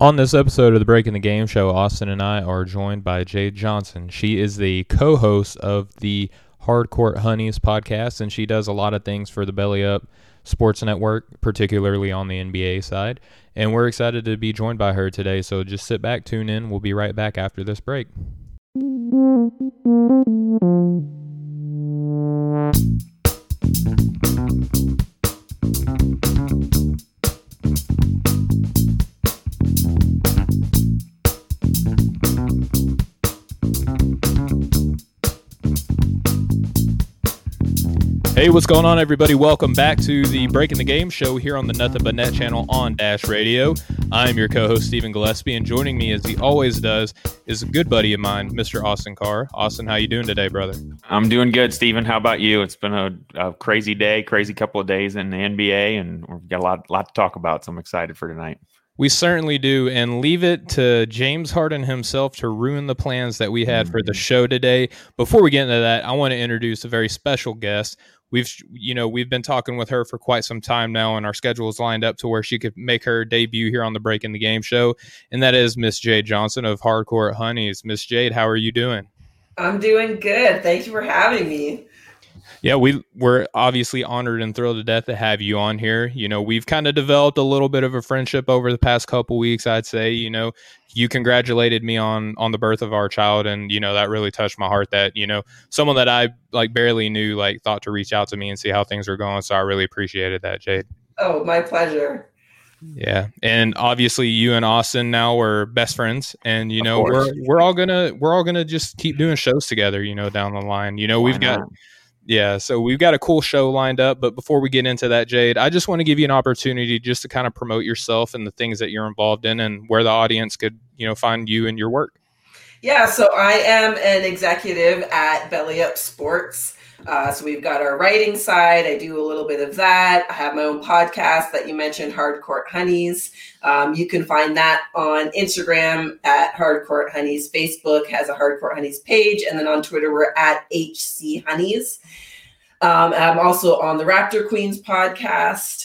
On this episode of the Breaking the Game show, Austin and I are joined by Jade Johnson. She is the co host of the Hardcourt Hunnies podcast, and she does a lot of things for the Belly Up Sports Network, particularly on the NBA side. And we're excited to be joined by her today. So just sit back, tune in. We'll be right back after this break. Hey, what's going on, everybody? Welcome back to the Breaking the Game show here on the Nothing But Net channel on Dash Radio. I'm your co-host Stephen Gillaspie, and joining me, as he always does, is a good buddy of mine, Mr. Austin Carr. Austin, how you doing today, brother? I'm doing good, Stephen. How about you? It's been a, a crazy day, crazy couple of days in the NBA, and we've got a lot, lot to talk about. So I'm excited for tonight. We certainly do, and leave it to James Harden himself to ruin the plans that we had for the mm-hmm. show today. Before we get into that, I want to introduce a very special guest we've you know we've been talking with her for quite some time now and our schedule is lined up to where she could make her debut here on the break in the game show and that is miss jade johnson of hardcourt hunnies. Miss jade how are you doing? I'm doing good. Thank you for having me yeah, we we're obviously honored and thrilled to death to have you on here. You know, we've kind of developed a little bit of a friendship over the past couple weeks. I'd say, you know, you congratulated me on on the birth of our child, and you know that really touched my heart. That you know someone that I like barely knew like thought to reach out to me and see how things were going. So I really appreciated that, Jade. Oh, my pleasure. Yeah, and obviously you and Austin now we're best friends, and you know we're we're all gonna we're all gonna just keep doing shows together. You know, down the line. You know, we've got yeah, so we've got a cool show lined up. But before we get into that, Jade, I just want to give you an opportunity just to kind of promote yourself and the things that you're involved in and where the audience could, you know, find you and your work. Yeah, so I am an executive at Belly Up Sports. Uh, so we've got our writing side. I do a little bit of that. I have my own podcast that you mentioned, Hardcourt Hunnies. Um, you can find that on Instagram at Hardcourt Hunnies. Facebook has a Hardcourt Hunnies page, and then on Twitter we're at HC Hunnies. Um, I'm also on the Raptor Queens podcast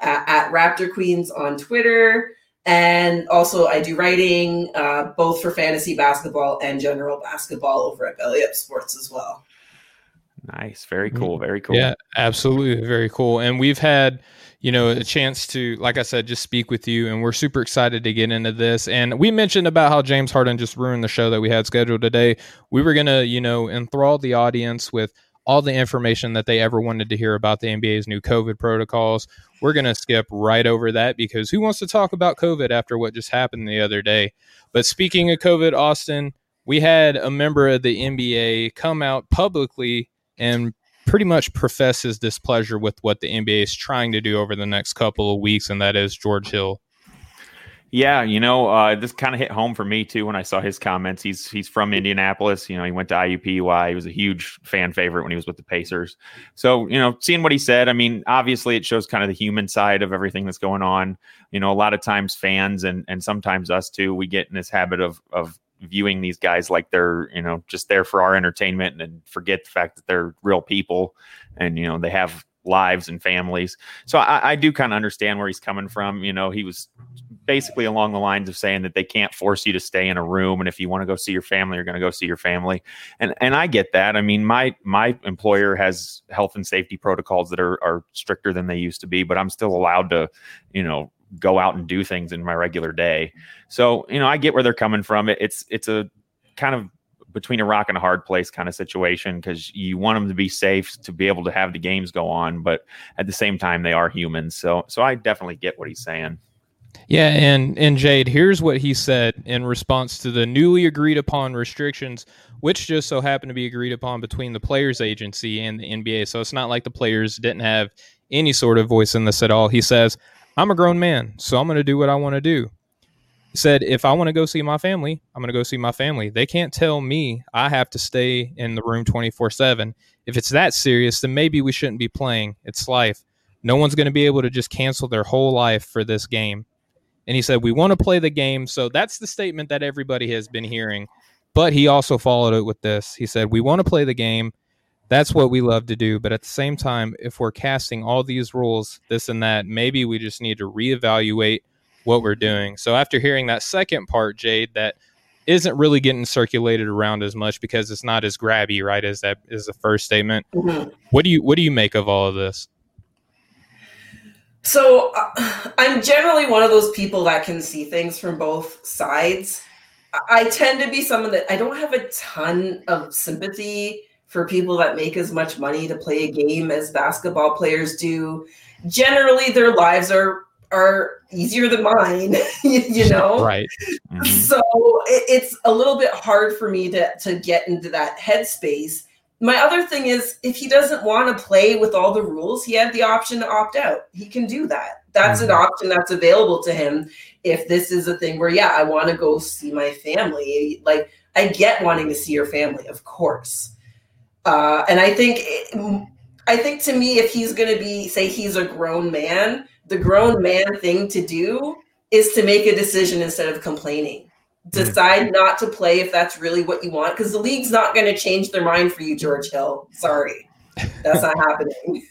at, at Raptor Queens on Twitter. And also, I do writing uh, both for fantasy basketball and general basketball over at Belly Up Sports as well. Nice. Very cool. Very cool. Yeah, absolutely. Very cool. And we've had, you know, a chance to, like I said, just speak with you. And we're super excited to get into this. And we mentioned about how James Harden just ruined the show that we had scheduled today. We were going to, you know, enthrall the audience with all the information that they ever wanted to hear about the NBA's new COVID protocols. We're going to skip right over that because who wants to talk about COVID after what just happened the other day? But speaking of COVID, Austin, we had a member of the NBA come out publicly and pretty much professes displeasure with what the NBA is trying to do over the next couple of weeks, and that is George Hill. Yeah, you know, uh, this kind of hit home for me too when I saw his comments. He's he's from Indianapolis. You know, he went to IUPUI. He was a huge fan favorite when he was with the Pacers. So, you know, seeing what he said, I mean, obviously it shows kind of the human side of everything that's going on. You know, a lot of times fans and and sometimes us too, we get in this habit of of viewing these guys like they're you know just there for our entertainment and forget the fact that they're real people and you know they have lives and families. So i, I do kind of understand where he's coming from you know he was basically along the lines of saying that they can't force you to stay in a room and if you want to go see your family you're going to go see your family. And and i get that. I mean my my employer has health and safety protocols that are, are stricter than they used to be but i'm still allowed to you know go out and do things in my regular day. So, you know, I get where they're coming from. It's it's a kind of between a rock and a hard place kind of situation because you want them to be safe to be able to have the games go on, but at the same time they are humans. So so I definitely get what he's saying. Yeah, and and Jade, here's what he said in response to the newly agreed upon restrictions, which just so happened to be agreed upon between the players agency and the NBA. So it's not like the players didn't have any sort of voice in this at all. He says, I'm a grown man, so I'm going to do what I want to do. He said, if I want to go see my family, I'm going to go see my family. They can't tell me I have to stay in the room 24 7. If it's that serious, then maybe we shouldn't be playing. It's life. No one's going to be able to just cancel their whole life for this game. And he said, we want to play the game. So that's the statement that everybody has been hearing. But he also followed it with this. He said, we want to play the game. That's what we love to do. But at the same time, if we're casting all these rules, this and that, maybe we just need to reevaluate what we're doing. So after hearing that second part, Jade, that isn't really getting circulated around as much because it's not as grabby, right? As that is the first statement. Mm-hmm. What do you what do you make of all of this? So uh, I'm generally one of those people that can see things from both sides. I tend to be someone that I don't have a ton of sympathy for people that make as much money to play a game as basketball players do. Generally, their lives are are easier than mine, you know? Right. Mm-hmm. So it, it's a little bit hard for me to, to get into that headspace. My other thing is if he doesn't want to play with all the rules, he had the option to opt out. He can do that. That's mm-hmm. an option that's available to him if this is a thing where, yeah, I want to go see my family. Like, I get wanting to see your family, of course. Uh, and I think, I think to me, if he's going to be, say, he's a grown man, the grown man thing to do is to make a decision instead of complaining. Mm-hmm. Decide not to play if that's really what you want, because the league's not going to change their mind for you, George Hill. Sorry, that's not happening.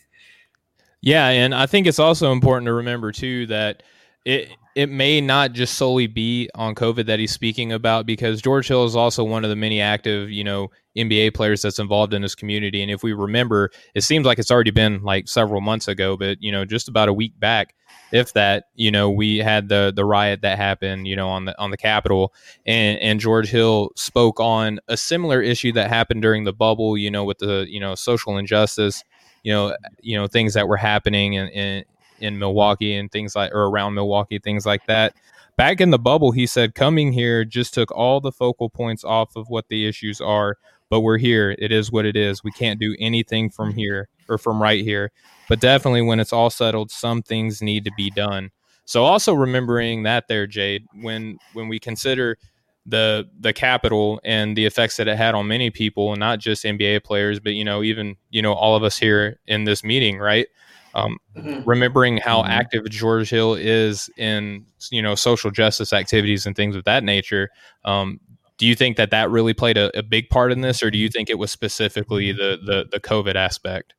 Yeah, and I think it's also important to remember too that it it may not just solely be on COVID that he's speaking about because George Hill is also one of the many active, you know, NBA players that's involved in this community. And if we remember, it seems like it's already been like several months ago, but you know, just about a week back, if that, you know, we had the the riot that happened, you know, on the on the Capitol, and and George Hill spoke on a similar issue that happened during the bubble, you know, with the you know social injustice you know, you know things that were happening in, in, in Milwaukee and things like or around Milwaukee, things like that. Back in the bubble, he said coming here just took all the focal points off of what the issues are. But we're here. It is what it is. We can't do anything from here or from right here. But definitely, when it's all settled, some things need to be done. So also remembering that there, Jade, when when we consider the the Capitol and the effects that it had on many people, and not just NBA players, but you know even you know all of us here in this meeting, right? Um, mm-hmm. Remembering how mm-hmm. active George Hill is in you know social justice activities and things of that nature. Um, do you think that that really played a, a, big part in this, or do you think it was specifically the the, the COVID aspect?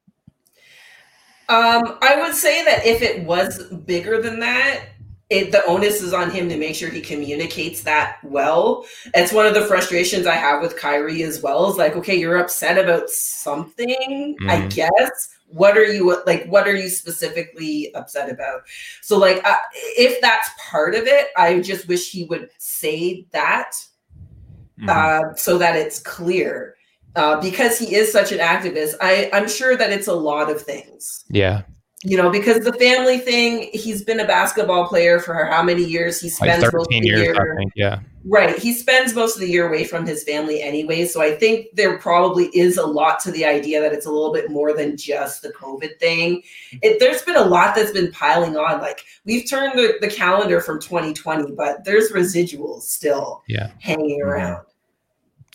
Um, I would say that if it was bigger than that, it, the onus is on him to make sure he communicates that well. It's one of the frustrations I have with Kyrie as well. Is like, okay, you're upset about something, mm. I guess. What are you like? What are you specifically upset about? So, like, uh, if that's part of it, I just wish he would say that mm. uh, so that it's clear. Uh, because he is such an activist, I, I'm sure that it's a lot of things. Yeah you know, because the family thing, he's been a basketball player for how many years? He spends like most of the years, year, think, yeah. Right. He spends most of the year away from his family anyway. So I think there probably is a lot to the idea that it's a little bit more than just the COVID thing. Mm-hmm. It, there's been a lot that's been piling on. Like we've turned the, the calendar from 2020, but there's residuals still yeah. hanging mm-hmm. around.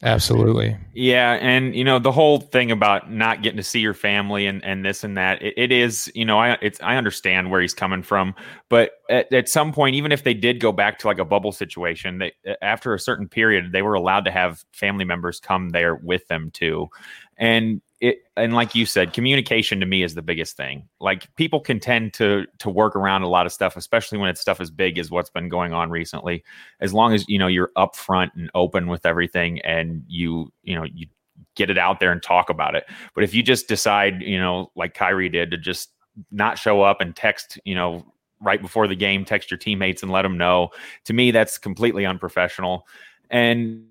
Absolutely. Yeah. And, you know, the whole thing about not getting to see your family and, and this and that, it, it is, you know, I, it's, I understand where he's coming from, but at, at some point, even if they did go back to like a bubble situation, they, after a certain period, they were allowed to have family members come there with them too. And it and like you said communication to me is the biggest thing. Like people can tend to to work around a lot of stuff especially when it's stuff as big as what's been going on recently. As long as you know you're upfront and open with everything and you you know you get it out there and talk about it. But if you just decide you know like Kyrie did to just not show up and text you know right before the game text your teammates and let them know to me that's completely unprofessional. And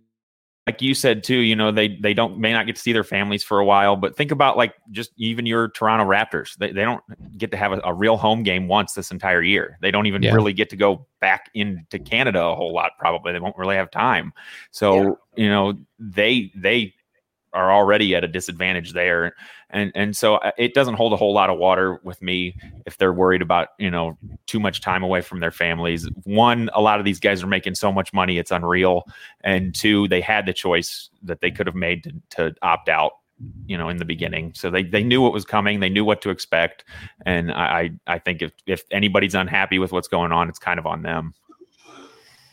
like you said too, you know, they they don't may not get to see their families for a while, but think about like just even your Toronto Raptors. They, they don't get to have a, a real home game once this entire year. They don't even yeah. really get to go back into Canada a whole lot, probably. They won't really have time. So, yeah. you know, they they are already at a disadvantage there. And and so uh, it doesn't hold a whole lot of water with me if they're worried about you know too much time away from their families. One a lot of these guys are making so much money it's unreal. And two they had the choice that they could have made to, to opt out you know in the beginning. So they they knew what was coming they knew what to expect. And i i think if if anybody's unhappy with what's going on it's kind of on them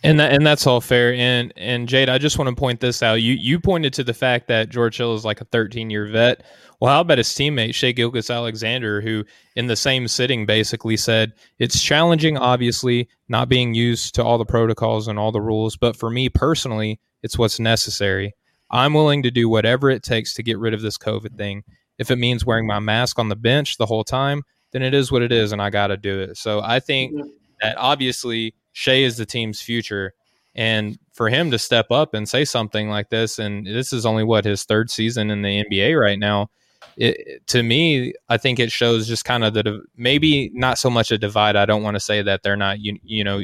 And that, and that's all fair. And and Jade, I just want to point this out. You you pointed to the fact that George Hill is like a 13 year vet. Well, how about his teammate Shai Gilgeous-Alexander, who in the same sitting basically said it's challenging, obviously not being used to all the protocols and all the rules, but for me personally, it's what's necessary. I'm willing to do whatever it takes to get rid of this COVID thing. If it means wearing my mask on the bench the whole time, then it is what it is, and I got to do it. So I think that obviously Shai is the team's future. And for him to step up and say something like this, and this is only what his third season in the NBA right now. It, to me, I think it shows just kind of the maybe not so much a divide. I don't want to say that they're not you, you know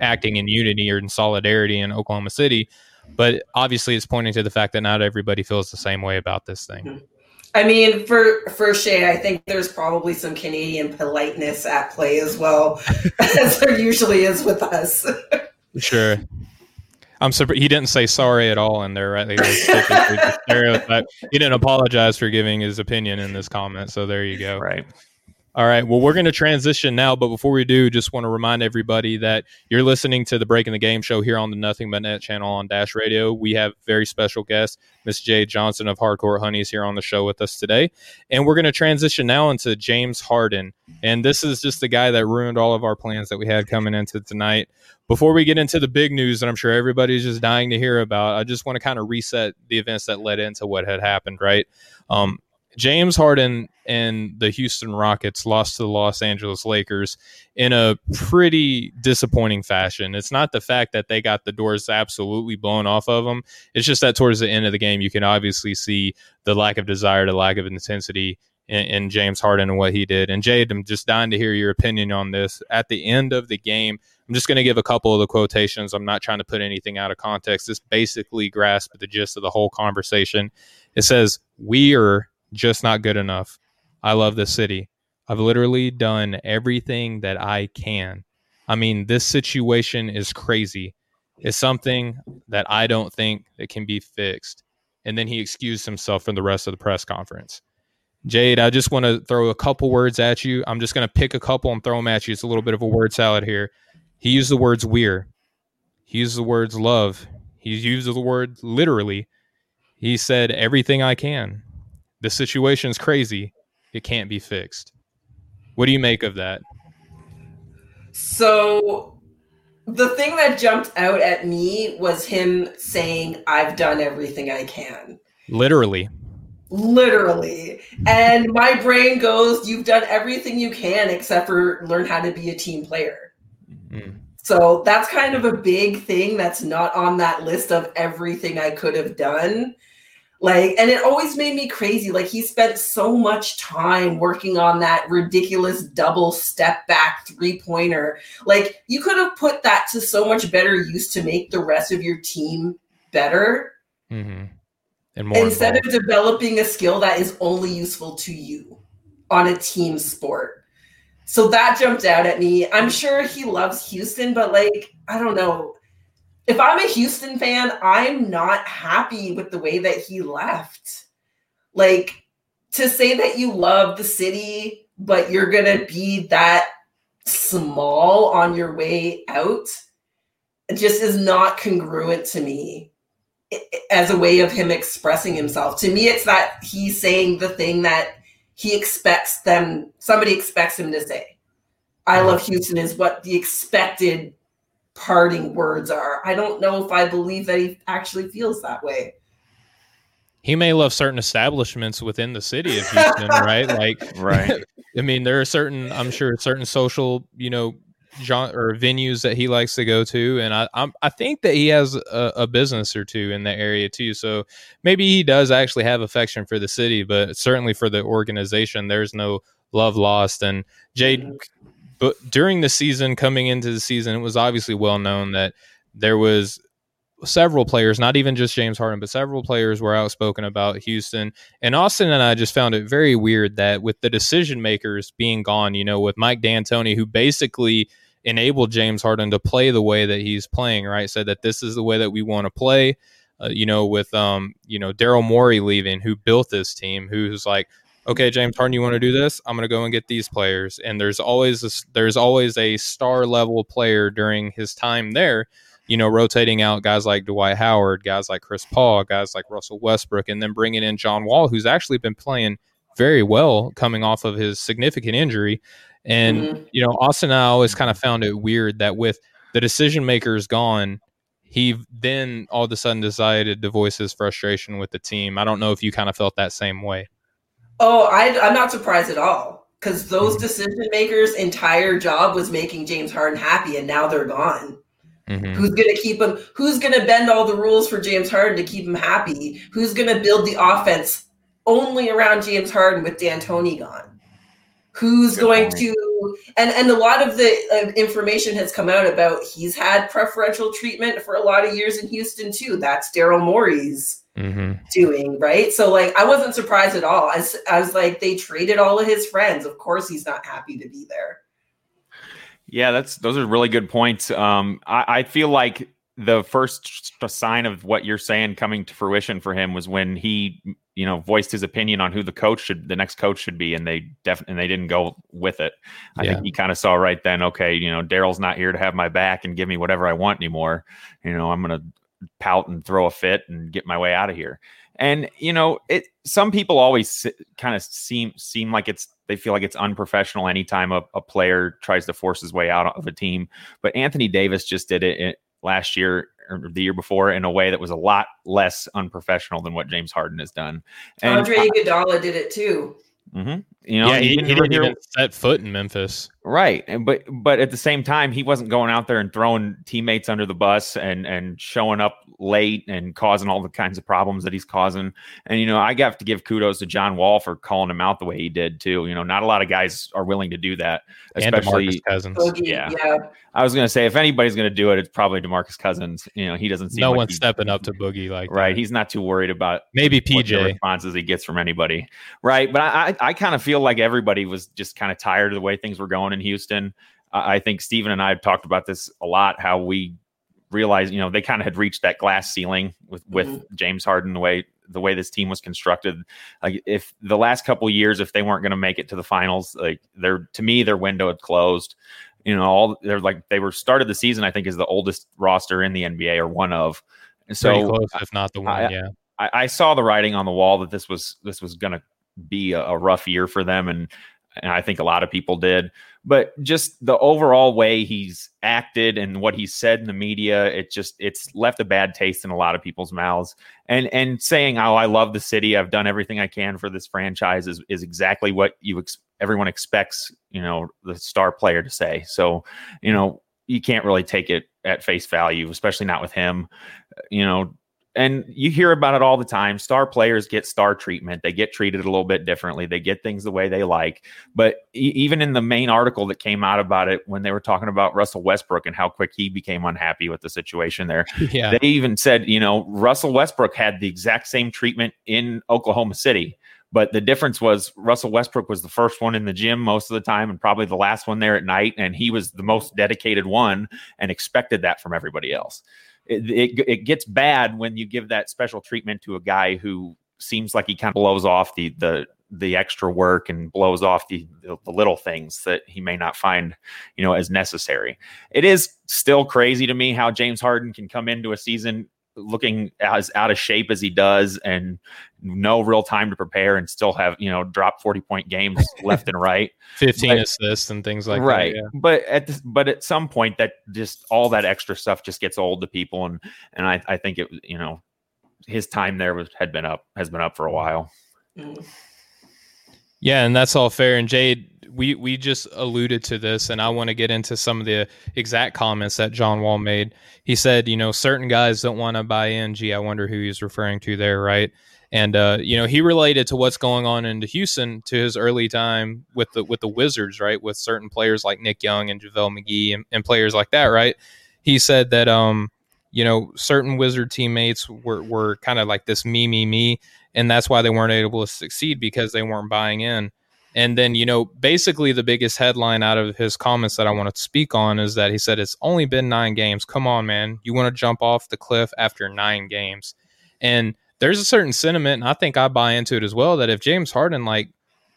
acting in unity or in solidarity in Oklahoma City, but obviously it's pointing to the fact that not everybody feels the same way about this thing. Hmm. I mean, for for Shai, I think there's probably some Canadian politeness at play as well, as there usually is with us. sure. I'm surprised he didn't say sorry at all in there, right? Like, stereotype. He didn't apologize for giving his opinion in this comment. So there you go. Right. All right. Well, we're going to transition now, but before we do, just want to remind everybody that you're listening to the Breaking the Game show here on the Nothing But Net channel on Dash Radio. We have very special guest, Miss Jade Johnson of Hardcourt Hunnies, here on the show with us today, and we're going to transition now into James Harden. And this is just the guy that ruined all of our plans that we had coming into tonight. Before we get into the big news that I'm sure everybody's just dying to hear about, I just want to kind of reset the events that led into what had happened. Right. Um, James Harden and the Houston Rockets lost to the Los Angeles Lakers in a pretty disappointing fashion. It's not the fact that they got the doors absolutely blown off of them. It's just that towards the end of the game, you can obviously see the lack of desire, the lack of intensity in, in James Harden and what he did. And Jade, I'm just dying to hear your opinion on this. At the end of the game, I'm just going to give a couple of the quotations. I'm not trying to put anything out of context. This basically grasps the gist of the whole conversation. It says, We are just not good enough. I love this city. I've literally done everything that I can. I mean, this situation is crazy. It's something that I don't think that can be fixed. And then he excused himself from the rest of the press conference. Jade, I just want to throw a couple words at you. I'm just going to pick a couple and throw them at you. It's a little bit of a word salad here. He used the words we're. He used the words love. He used the word literally. He said everything I can the situation's crazy. It can't be fixed. What do you make of that? So the thing that jumped out at me was him saying, I've done everything I can. Literally. Literally. And my brain goes, You've done everything you can except for learn how to be a team player. Mm-hmm. So that's kind of a big thing that's not on that list of everything I could have done. Like, and it always made me crazy. Like, he spent so much time working on that ridiculous double step back three pointer. Like, you could have put that to so much better use to make the rest of your team better. Mm-hmm. And more instead involved. of developing a skill that is only useful to you on a team sport. So that jumped out at me. I'm sure he loves Houston, but like, I don't know if I'm a Houston fan, I'm not happy with the way that he left. Like to say that you love the city, but you're going to be that small on your way out, just is not congruent to me as a way of him expressing himself. To me, it's that he's saying the thing that he expects them, somebody expects him to say. I love mm-hmm. Houston is what the expected parting words are. I don't know if I believe that he actually feels that way. He may love certain establishments within the city of Houston, right? Like, right. I mean, there are certain, I'm sure, certain social, you know, genre or venues that he likes to go to, and I, I'm, I think that he has a, a business or two in the area too. So maybe he does actually have affection for the city, but certainly for the organization, there's no love lost. And Jade, mm-hmm but during the season, coming into the season, it was obviously well known that there was several players, not even just James Harden, but several players were outspoken about Houston. And Austin and I just found it very weird that with the decision makers being gone, you know, with Mike D'Antoni, who basically enabled James Harden to play the way that he's playing, right? Said that this is the way that we want to play. Uh, you know, with um, you know, Daryl Morey leaving, who built this team, who's like, okay, James Harden, you want to do this? I'm going to go and get these players. And there's always a, there's always a star level player during his time there you know, rotating out guys like Dwight Howard, guys like Chris Paul, guys like Russell Westbrook, and then bringing in John Wall, who's actually been playing very well coming off of his significant injury. And, mm-hmm. you know, Austin, I always kind of found it weird that with the decision makers gone, he then all of a sudden decided to voice his frustration with the team. I don't know if you kind of felt that same way. Oh, I, I'm not surprised at all because those mm-hmm. decision makers' entire job was making James Harden happy, and now they're gone. Mm-hmm. Who's going to keep him? Who's going to bend all the rules for James Harden to keep him happy? Who's going to build the offense only around James Harden with D'Antoni gone? Who's Good going point. to? And and a lot of the uh, information has come out about he's had preferential treatment for a lot of years in Houston too. That's Daryl Morey's mm-hmm. doing right. So like I wasn't surprised at all. I, I was like they traded all of his friends. Of course he's not happy to be there. Yeah, that's those are really good points. Um, I, I feel like the first sign of what you're saying coming to fruition for him was when he, you know, voiced his opinion on who the coach should, the next coach should be, and they definitely and they didn't go with it. I yeah. think he kind of saw right then, okay, you know, Daryl's not here to have my back and give me whatever I want anymore. You know, I'm gonna pout and throw a fit and get my way out of here. And you know, it. Some people always kind of seem seem like it's they feel like it's unprofessional anytime a, a player tries to force his way out of a team. But Anthony Davis just did it last year or the year before in a way that was a lot less unprofessional than what James Harden has done. And Andre Iguodala did it too. Mm-hmm. You know, yeah, he, he, he didn't even set foot in Memphis. Right. And but but at the same time, he wasn't going out there and throwing teammates under the bus and and showing up late and causing all the kinds of problems that he's causing. And you know, I got to give kudos to John Wall for calling him out the way he did too. You know, not a lot of guys are willing to do that, especially Cousins. Oh, yeah. yeah. I was gonna say if anybody's gonna do it, it's probably DeMarcus Cousins. You know, he doesn't seem no like one's stepping up to Boogie like right. That. He's not too worried about maybe PJ responses he gets from anybody. Right. But I I, I kind of feel like everybody was just kind of tired of the way things were going in Houston. I think Stephen and I have talked about this a lot. How we realized, you know, they kind of had reached that glass ceiling with with mm-hmm. James Harden the way the way this team was constructed. Like if the last couple years, if they weren't going to make it to the finals, like they're to me, their window had closed. You know, all they're like they were started the season. I think is the oldest roster in the NBA or one of. And so, close, if not the one, I, yeah. I, I, saw the writing on the wall that this was this was going to be a, a rough year for them, and and I think a lot of people did. But just the overall way he's acted and what he said in the media, it just it's left a bad taste in a lot of people's mouths. And and saying, "Oh, I love the city. I've done everything I can for this franchise," is is exactly what you ex- everyone expects. You know, the star player to say. So, you know, you can't really take it at face value, especially not with him. You know, and you hear about it all the time. Star players get star treatment. They get treated a little bit differently. They get things the way they like. But e- even in the main article that came out about it, when they were talking about Russell Westbrook and how quick he became unhappy with the situation there, yeah. they even said, you know, Russell Westbrook had the exact same treatment in Oklahoma City. But the difference was Russell Westbrook was the first one in the gym most of the time and probably the last one there at night. And he was the most dedicated one and expected that from everybody else it, it, it gets bad when you give that special treatment to a guy who seems like he kind of blows off the the the extra work and blows off the, the, the little things that he may not find you know as necessary. It is still crazy to me how james harden can come into a season looking as out of shape as he does and no real time to prepare and still have you know drop 40 point games left and right 15 but, assists and things like right that, yeah. but at this, but at some point that just all that extra stuff just gets old to people and and i i think it you know his time there was had been up has been up for a while mm. Yeah and that's all fair and jade we we just alluded to this, and I want to get into some of the exact comments that John Wall made. He said, you know, certain guys don't want to buy in. Gee, I wonder who he's referring to there, right? And uh, you know, he related to what's going on in Houston to his early time with the with the Wizards, right? With certain players like Nick Young and JaVale McGee and, and players like that, right? He said that um, you know, certain Wizard teammates were were kind of like this me, me, me, and that's why they weren't able to succeed because they weren't buying in. And then, you know, basically the biggest headline out of his comments that I want to speak on is that he said, It's only been nine games. Come on, man. You want to jump off the cliff after nine games. And there's a certain sentiment, and I think I buy into it as well, that if James Harden like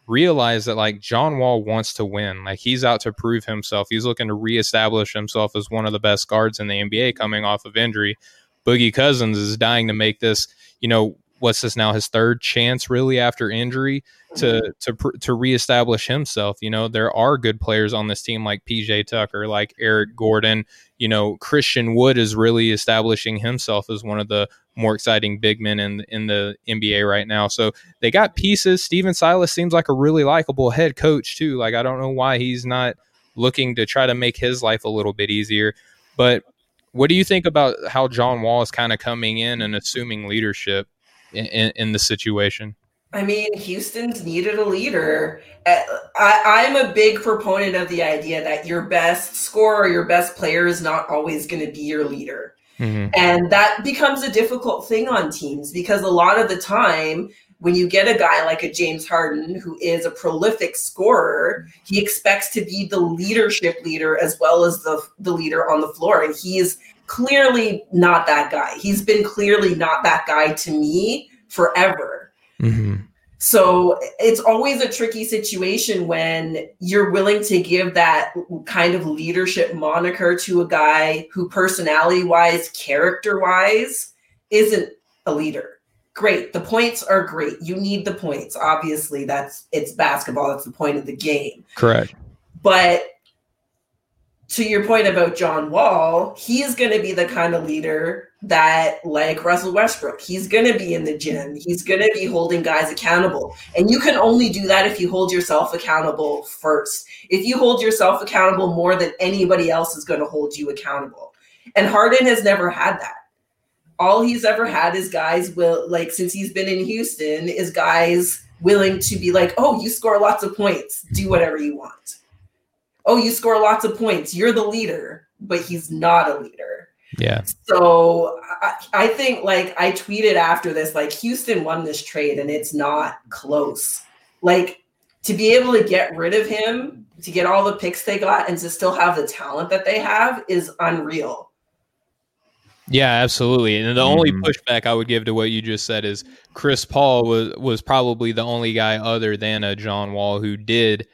realize that like John Wall wants to win. Like he's out to prove himself. He's looking to reestablish himself as one of the best guards in the NBA coming off of injury. Boogie Cousins is dying to make this, you know, what's this now his third chance really after injury to mm-hmm. to to reestablish himself. You know, there are good players on this team like PJ Tucker, like Eric Gordon. You know, Christian Wood is really establishing himself as one of the more exciting big men in in the NBA right now. So they got pieces. Stephen Silas seems like a really likable head coach too. Like I don't know why he's not looking to try to make his life a little bit easier. But what do you think about how John Wall is kind of coming in and assuming leadership in, in, in the situation? I mean, Houston's needed a leader. Uh, I, am a big proponent of the idea that your best scorer, your best player is not always going to be your leader. Mm-hmm. And that becomes a difficult thing on teams because a lot of the time, when you get a guy like a James Harden who is a prolific scorer, he expects to be the leadership leader as well as the, the leader on the floor. And he's clearly not that guy. He's been clearly not that guy to me forever. Mm-hmm. So it's always a tricky situation when you're willing to give that kind of leadership moniker to a guy who, personality wise, character wise, isn't a leader. Great. The points are great. You need the points. Obviously, that's it's basketball. That's the point of the game. Correct. But to your point about John Wall, he's going to be the kind of leader that, like Russell Westbrook, he's going to be in the gym. He's going to be holding guys accountable. And you can only do that if you hold yourself accountable first. If you hold yourself accountable more than anybody else is going to hold you accountable. And Harden has never had that. All he's ever had is guys will, like, since he's been in Houston, is guys willing to be like, oh, you score lots of points, do whatever you want oh, you score lots of points. You're the leader, but he's not a leader. Yeah. So I, I, think like I tweeted after this, like Houston won this trade and it's not close. Like to be able to get rid of him, to get all the picks they got and to still have the talent that they have is unreal. Yeah, absolutely. And the mm-hmm. only pushback I would give to what you just said is Chris Paul was was probably the only guy other than a John Wall who did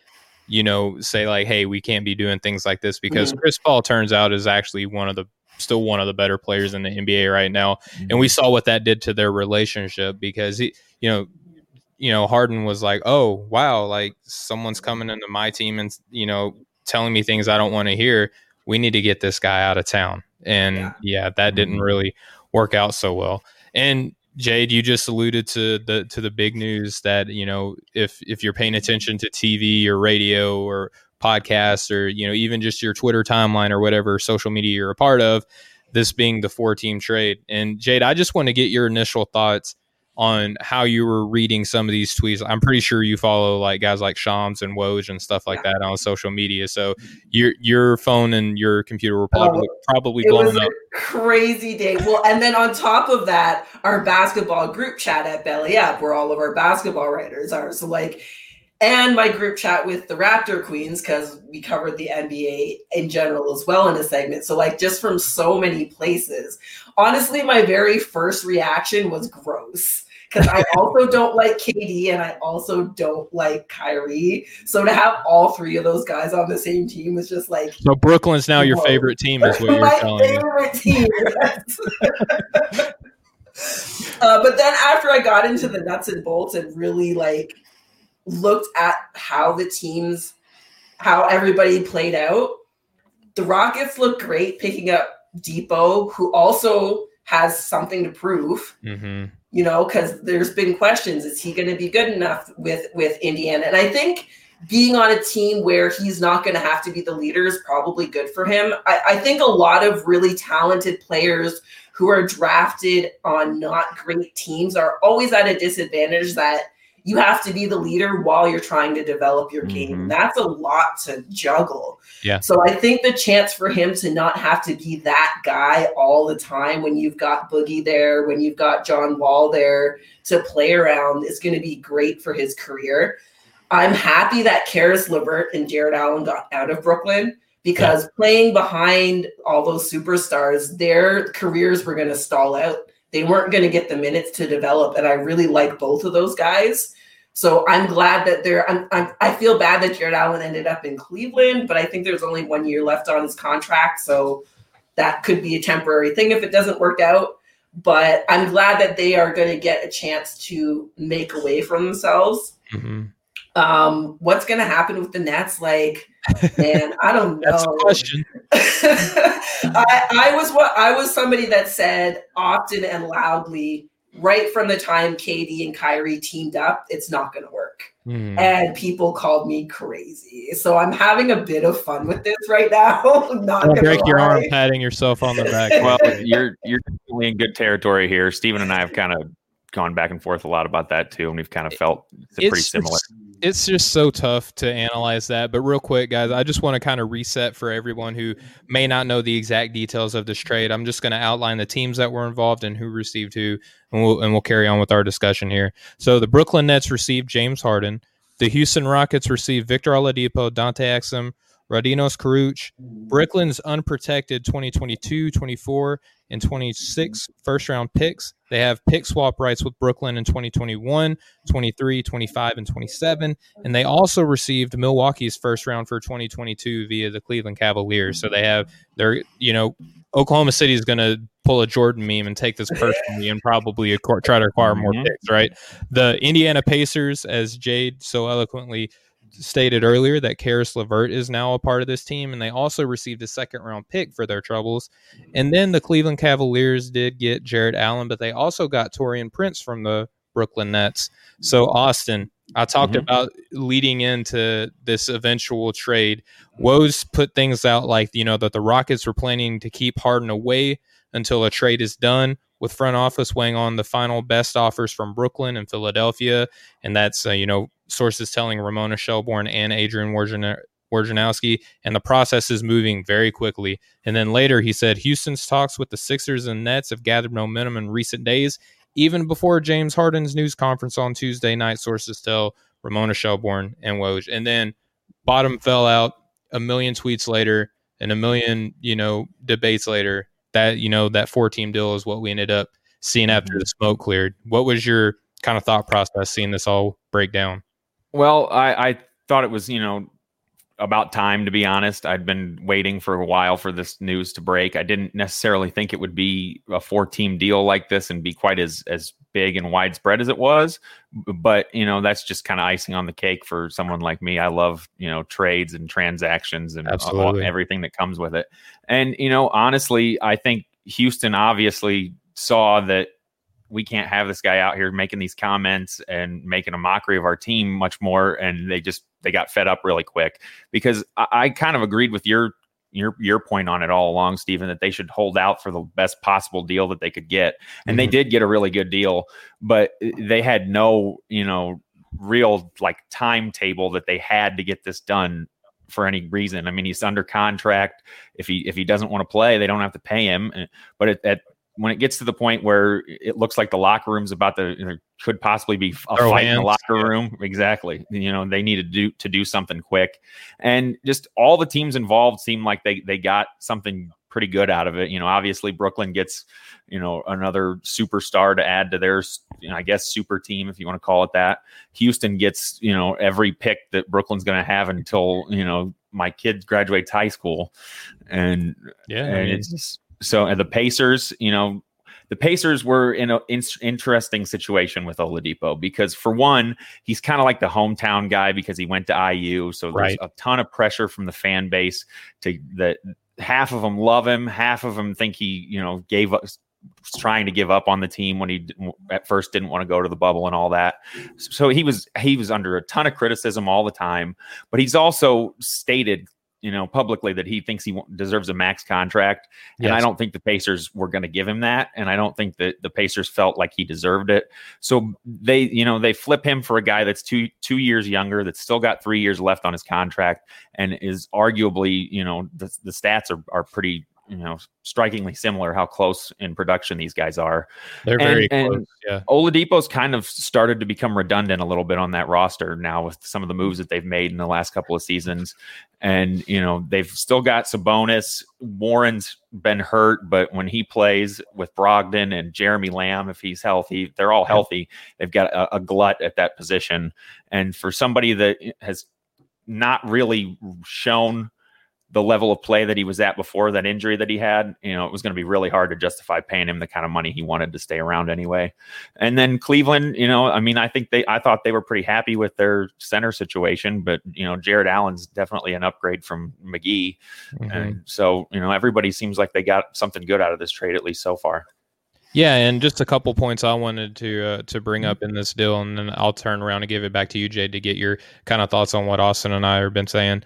you know, say like, hey, we can't be doing things like this because mm-hmm. Chris Paul turns out is actually one of the still one of the better players in the NBA right now. Mm-hmm. And we saw what that did to their relationship because he, you know, you know, Harden was like, "Oh, wow, like someone's coming into my team and, you know, telling me things I don't want to hear. We need to get this guy out of town." And yeah, yeah that didn't mm-hmm. really work out so well. And Jade, you just alluded to the to the big news that you know if if you're paying attention to TV or radio or podcasts or you know even just your Twitter timeline or whatever social media you're a part of, this being the four team trade. And Jade, I just want to get your initial thoughts on how you were reading some of these tweets. I'm pretty sure you follow like guys like Shams and Woj and stuff like yeah. that on social media. So your your phone and your computer were probably oh, probably blown up. crazy day. Well, and then on top of that, our basketball group chat at Belly Up, where all of our basketball writers are. So like and my group chat with the Raptor Queens because we covered the NBA in general as well in a segment. So, like, just from so many places. Honestly, my very first reaction was gross because I also don't like KD and I also don't like Kyrie. So to have all three of those guys on the same team was just like so. Brooklyn's now your favorite team, is what you're telling me. favorite team. uh, but then after I got into the nuts and bolts and really like looked at how the teams, how everybody played out, the Rockets look great picking up Dipo, who also has something to prove. Mm-hmm you know, because there's been questions: is he going to be good enough with with Indiana? And I think being on a team where he's not going to have to be the leader is probably good for him. I, I think a lot of really talented players who are drafted on not great teams are always at a disadvantage that you have to be the leader while you're trying to develop your game. Mm-hmm. That's a lot to juggle. Yeah. So I think the chance for him to not have to be that guy all the time when you've got Boogie there, when you've got John Wall there to play around is going to be great for his career. I'm happy that Caris LeVert and Jarrett Allen got out of Brooklyn because yeah. playing behind all those superstars, their careers were going to stall out. They weren't going to get the minutes to develop. And I really like both of those guys. So I'm glad that they're. I'm, I'm, i feel bad that Jarrett Allen ended up in Cleveland, but I think there's only one year left on his contract, so that could be a temporary thing if it doesn't work out. But I'm glad that they are going to get a chance to make a way for themselves. Mm-hmm. Um, what's going to happen with the Nets? Like, man, I don't know. That's a question. I, I was what I was somebody that said often and loudly right from the time KD and Kyrie teamed up, it's not going to work. Mm. And people called me crazy. So I'm having a bit of fun with this right now. not Don't break lie. your arm patting yourself on the back. well, you're you're definitely in good territory here. Stephen and I have kind of gone back and forth a lot about that too, and we've kind of felt it's, it's pretty similar. It's just so tough to analyze that. But real quick, guys, I just want to kind of reset for everyone who may not know the exact details of this trade. I'm just going to outline the teams that were involved and who received who, and we'll and we'll carry on with our discussion here. So the Brooklyn Nets received James Harden. The Houston Rockets received Victor Oladipo, Dante Exum, Rodions Kurucs, Brooklyn's unprotected 2022, 24, and 26 first round picks. They have pick swap rights with Brooklyn in 2021, 23, 25, and 27. And they also received Milwaukee's first round for 2022 via the Cleveland Cavaliers. So they have their, you know, Oklahoma City is going to pull a Jordan meme and take this personally and probably try to acquire more mm-hmm. picks, right? The Indiana Pacers, as Jade so eloquently stated earlier that Caris LeVert is now a part of this team, and they also received a second round pick for their troubles. And then the Cleveland Cavaliers did get Jarrett Allen, but they also got Taurean Prince from the Brooklyn Nets. So, Austin, I talked mm-hmm. about leading into this eventual trade. Woj put things out like, you know, that the Rockets were planning to keep Harden away until a trade is done with front office weighing on the final best offers from Brooklyn and Philadelphia. And that's, uh, you know, sources telling Ramona Shelburne and Adrian Wojnarowski, and the process is moving very quickly. And then later he said Houston's talks with the Sixers and Nets have gathered momentum in recent days, even before James Harden's news conference on Tuesday night. Sources tell Ramona Shelburne and Woj. And then bottom fell out a million tweets later and a million, you know, debates later. That you know that four team deal is what we ended up seeing after mm-hmm. the smoke cleared. What was your kind of thought process seeing this all break down? Well, I, I thought it was, you know, about time to be honest. I'd been waiting for a while for this news to break. I didn't necessarily think it would be a four team deal like this and be quite as as big and widespread as it was. But, you know, that's just kind of icing on the cake for someone like me. I love, you know, trades and transactions and all, everything that comes with it. And, you know, honestly, I think Houston obviously saw that we can't have this guy out here making these comments and making a mockery of our team much more. And they just they got fed up really quick because I, I kind of agreed with your your your point on it all along, Stephen, that they should hold out for the best possible deal that they could get. And mm-hmm. they did get a really good deal, but they had no, you know, real like timetable that they had to get this done for any reason. I mean, he's under contract. If he if he doesn't want to play, they don't have to pay him. But at, at when it gets to the point where it looks like the locker room's about to you know, could possibly be a Throw fight hands. in the locker room. Exactly. You know they need to do to do something quick. And just all the teams involved seem like they they got something pretty good out of it. You know obviously brooklyn gets you know another superstar to add to their you know, i guess super team if you want to call it that. Houston gets you know every pick that brooklyn's going to have until you know my kid graduates high school. And yeah and I mean, it's just so and the Pacers, you know, the Pacers were in an in- interesting situation with Oladipo because, for one, he's kind of like the hometown guy because he went to IU. So there's right. a ton of pressure from the fan base to that. Half of them love him, half of them think he, you know, gave us trying to give up on the team when he at first didn't want to go to the bubble and all that. So he was he was under a ton of criticism all the time, but he's also stated you know, publicly that he thinks he deserves a max contract. And I don't think the Pacers were going to give him that. And I don't think that the Pacers felt like he deserved it. So they, you know, they flip him for a guy that's two two years younger, that's still got three years left on his contract, and is arguably, you know, the, the stats are, are pretty you know strikingly similar how close in production these guys are. They're And- very and close. Yeah. Oladipo's kind of started to become redundant a little bit on that roster now with some of the moves that they've made in the last couple of seasons. And, you know, they've still got Sabonis. Warren's been hurt, but when he plays with Brogdon and Jeremy Lamb, if he's healthy, they're all healthy. They've got a, a glut at that position. And for somebody that has not really shown the level of play that he was at before that injury that he had, you know, it was going to be really hard to justify paying him the kind of money he wanted to stay around anyway. And then Cleveland, you know, I mean, I think they, I thought they were pretty happy with their center situation, but you know, Jarrett Allen's definitely an upgrade from McGee, Mhm. and so you know, everybody seems like they got something good out of this trade at least so far. Yeah, and just a couple points I wanted to uh, to bring up in this deal, and then I'll turn around and give it back to you, Jade, to get your kind of thoughts on what Austin and I have been saying.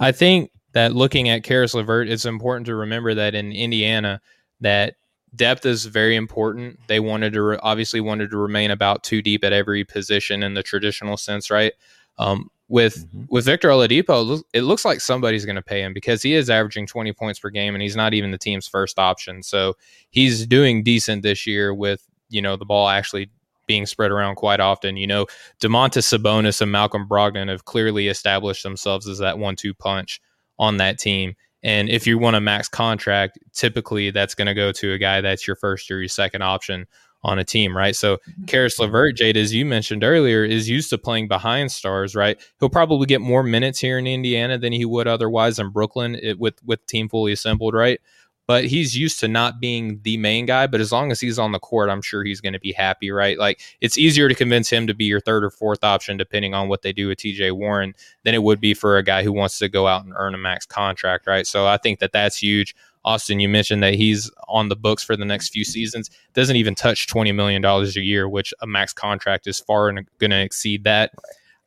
I think that looking at Caris LeVert, it's important to remember that in Indiana, that depth is very important. They wanted to re- obviously wanted to remain about two deep at every position in the traditional sense, right? Um, with Mhm. with Victor Oladipo, it it looks like somebody's going to pay him because he is averaging 20 points per game and he's not even the team's first option. So he's doing decent this year with, you know, the ball actually being spread around quite often. You know, Domantas Sabonis and Malcolm Brogdon have clearly established themselves as that one-two punch on that team. And if you want a max contract, typically that's going to go to a guy that's your first or your second option on a team, right? So mm-hmm. Caris LeVert, Jade, as you mentioned earlier, is used to playing behind stars, right? He'll probably get more minutes here in Indiana than he would otherwise in Brooklyn it, with with team fully assembled, right? But he's used to not being the main guy. But as long as he's on the court, I'm sure he's going to be happy, right? Like it's easier to convince him to be your third or fourth option, depending on what they do with TJ Warren, than it would be for a guy who wants to go out and earn a max contract, right? So I think that that's huge. Austin, you mentioned that he's on the books for the next few seasons. Doesn't even touch twenty million dollars a year, which a max contract is far and going to exceed that.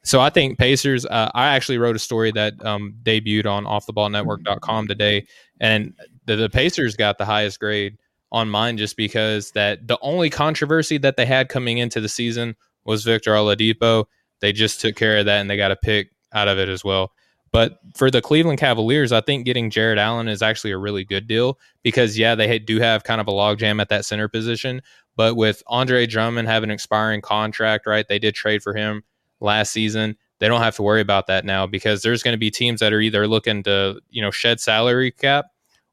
So I think Pacers. Uh, I actually wrote a story that um, debuted on OffTheBallNetwork.com today, and the, the Pacers got the highest grade on mine just because that the only controversy that they had coming into the season was Victor Oladipo. They just took care of that, and they got a pick out of it as well. But for the Cleveland Cavaliers, I think getting Jarrett Allen is actually a really good deal because, yeah, they do have kind of a logjam at that center position. But with Andre Drummond having an expiring contract, right, they did trade for him last season. They don't have to worry about that now because there's going to be teams that are either looking to, you know, shed salary cap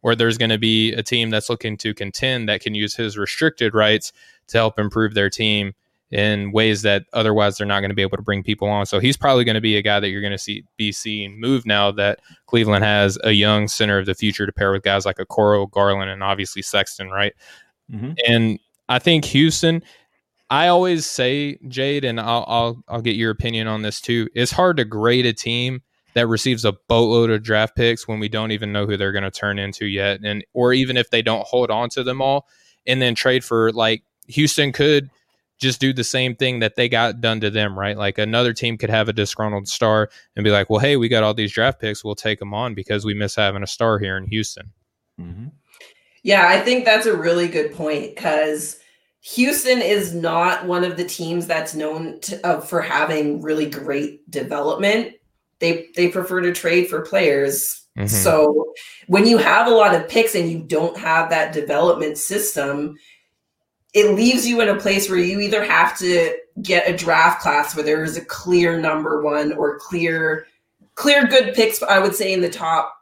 or there's going to be a team that's looking to contend that can use his restricted rights to help improve their team in ways that otherwise they're not going to be able to bring people on. So he's probably going to be a guy that you're going to see be seeing move now that Cleveland has a young center of the future to pair with guys like Okoro, Garland, and obviously Sexton, right? Mhm. And I think Houston. I always say, Jade, and I'll, I'll I'll get your opinion on this too. It's hard to grade a team that receives a boatload of draft picks when we don't even know who they're going to turn into yet, and or even if they don't hold on to them all and then trade for like Houston could just do the same thing that they got done to them, right? Like another team could have a disgruntled star and be like, well, hey, we got all these draft picks, we'll take them on because we miss having a star here in Houston. Mm-hmm. Yeah, I think that's a really good point because Houston is not one of the teams that's known to, uh, for having really great development. They they prefer to trade for players. Mhm. So when you have a lot of picks and you don't have that development system, it leaves you in a place where you either have to get a draft class where there is a clear number one or clear clear good picks. I would say in the top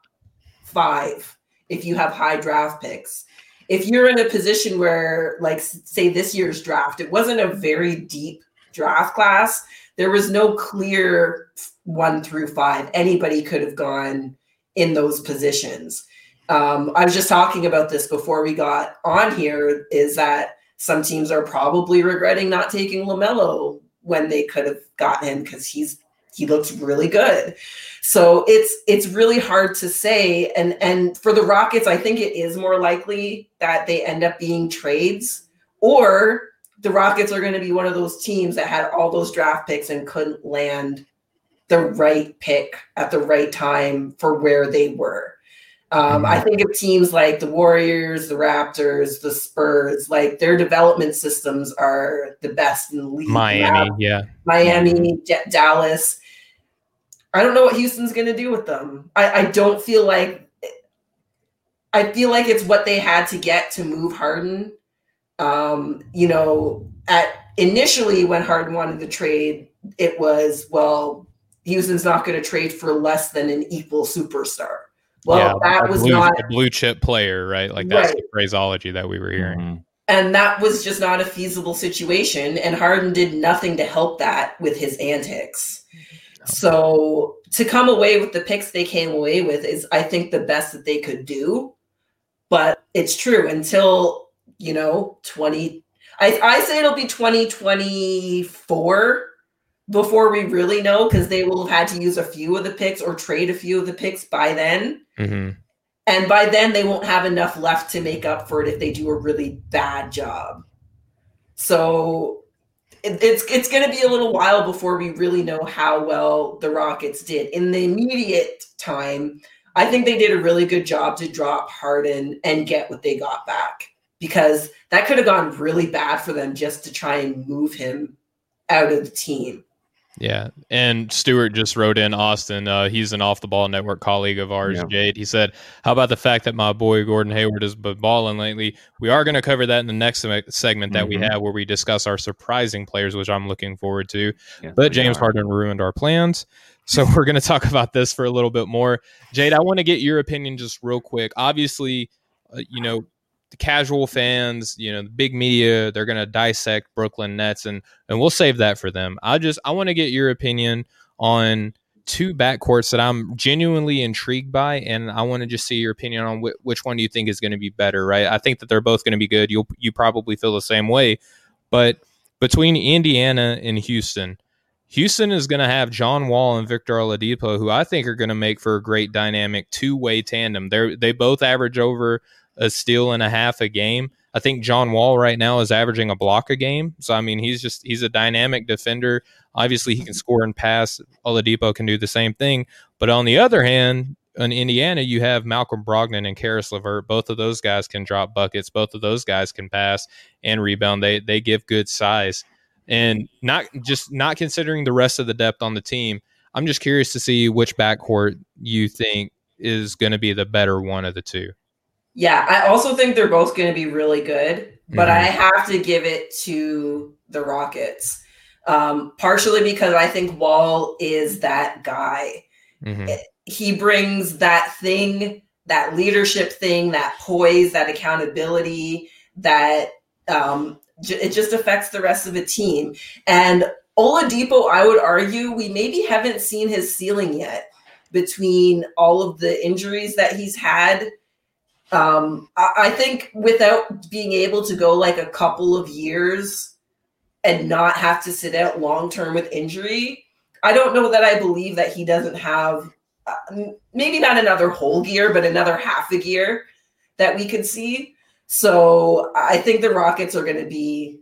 five if you have high draft picks. If you're in a position where, like, say this year's draft, it wasn't a very deep draft class. There was no clear one through five. Anybody could have gone in those positions. Um, I was just talking about this before we got on here. Is that some teams are probably regretting not taking Lamelo when they could have gotten him because he's he looks really good. So it's it's really hard to say. And and for the Rockets, I think it is more likely that they end up being trades, or the Rockets are going to be one of those teams that had all those draft picks and couldn't land the right pick at the right time for where they were. Um, I think of teams like the Warriors, the Raptors, the Spurs, like their development systems are the best in the league. Miami, yeah. Miami, D- Dallas. I don't know what Houston's going to do with them. I, I don't feel like. I feel like it's what they had to get to move Harden. Um, you know, at initially when Harden wanted to trade, it was well, Houston's not going to trade for less than an equal superstar. Well, yeah, that was blue, not a blue chip player, right? Like that's right. the phraseology that we were hearing. Mm-hmm. And that was just not a feasible situation. And Harden did nothing to help that with his antics. So to come away with the picks they came away with is, I think, the best that they could do. But it's true until, you know, 20, I, I say it'll be 2024 before we really know because they will have had to use a few of the picks or trade a few of the picks by then. Mm-hmm. And by then, they won't have enough left to make up for it if they do a really bad job. So it, it's it's going to be a little while before we really know how well the Rockets did. In the immediate time, I think they did a really good job to drop Harden and get what they got back because that could have gone really bad for them just to try and move him out of the team. Yeah, and Stewart just wrote in Austin. Uh, he's an off the ball network colleague of ours, yeah. Jade. He said, "How about the fact that my boy Gordon Hayward has been balling lately? We are going to cover that in the next segment that mm-hmm. we have, where we discuss our surprising players, which I'm looking forward to. Yeah, but James Harden ruined our plans, so we're going to talk about this for a little bit more. Jade, I want to get your opinion just real quick. Obviously, uh, you know, the casual fans, you know, the big media, they're going to dissect Brooklyn Nets and and we'll save that for them. I just I want to get your opinion on two backcourts that I'm genuinely intrigued by and I want to just see your opinion on wh- which one do you think is going to be better, right? I think that they're both going to be good. You'll you probably feel the same way. But between Indiana and Houston, Houston is going to have John Wall and Victor Oladipo, who I think are going to make for a great dynamic two-way tandem. They they both average over a steal and a half a game. I think John Wall right now is averaging a block a game. So I mean, he's just he's a dynamic defender. Obviously, he can score and pass. Oladipo can do the same thing. But on the other hand, in Indiana, you have Malcolm Brogdon and Caris LeVert. Both of those guys can drop buckets. Both of those guys can pass and rebound. They they give good size. And not just not considering the rest of the depth on the team, I'm just curious to see which backcourt you think is going to be the better one of the two. Yeah, I also think they're both going to be really good, but mm-hmm. I have to give it to the Rockets. Um, partially because I think Wall is that guy. Mm-hmm. He brings that thing, that leadership thing, that poise, that accountability, that um, j- it just affects the rest of the team. And Oladipo, I would argue, we maybe haven't seen his ceiling yet between all of the injuries that he's had um, I, I think without being able to go like a couple of years and not have to sit out long term with injury, I don't know that I believe that he doesn't have uh, maybe not another whole gear, but another half a gear that we could see. So I think the Rockets are going to be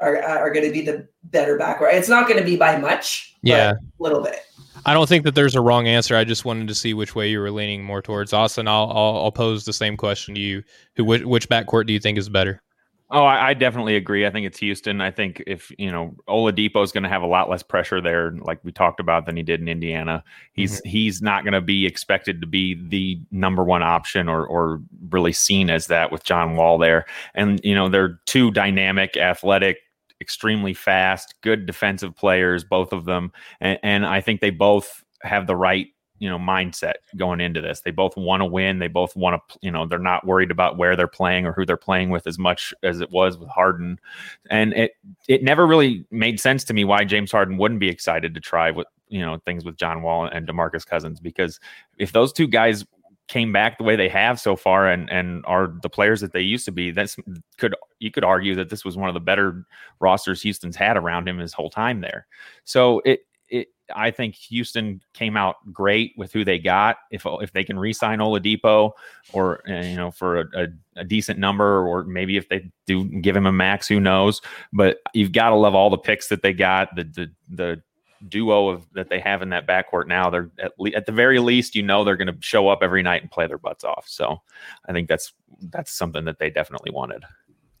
are are going to be the better backcourt. It's not going to be by much, yeah, a little bit. I don't think that there's a wrong answer. I just wanted to see which way you were leaning more towards. Austin, I'll I'll, I'll pose the same question to you. Who which, which backcourt do you think is better? Oh, I, I, definitely agree. I think it's Houston. I think if you know Oladipo is going to have a lot less pressure there, like we talked about, than he did in Indiana. He's mm-hmm. he's not going to be expected to be the number one option or or really seen as that with John Wall there. And you know they're two dynamic, athletic extremely fast, good defensive players, both of them, and, and I think they both have the right you know mindset going into this. They both want to win. They both want to you know they're not worried about where they're playing or who they're playing with as much as it was with Harden. And it it never really made sense to me why James Harden wouldn't be excited to try with you know things with John Wall and DeMarcus Cousins because if those two guys came back the way they have so far and and are the players that they used to be that's could you could argue that this was one of the better rosters Houston's had around him his whole time there. So it it I think Houston came out great with who they got. If if they can re-sign Oladipo or uh, you know for a, a, a decent number or maybe if they do give him a max who knows? But you've got to love all the picks that they got the the the duo of that they have in that backcourt now. They're at, le- at the very least, you know, they're going to show up every night and play their butts off. So I think that's that's something that they definitely wanted.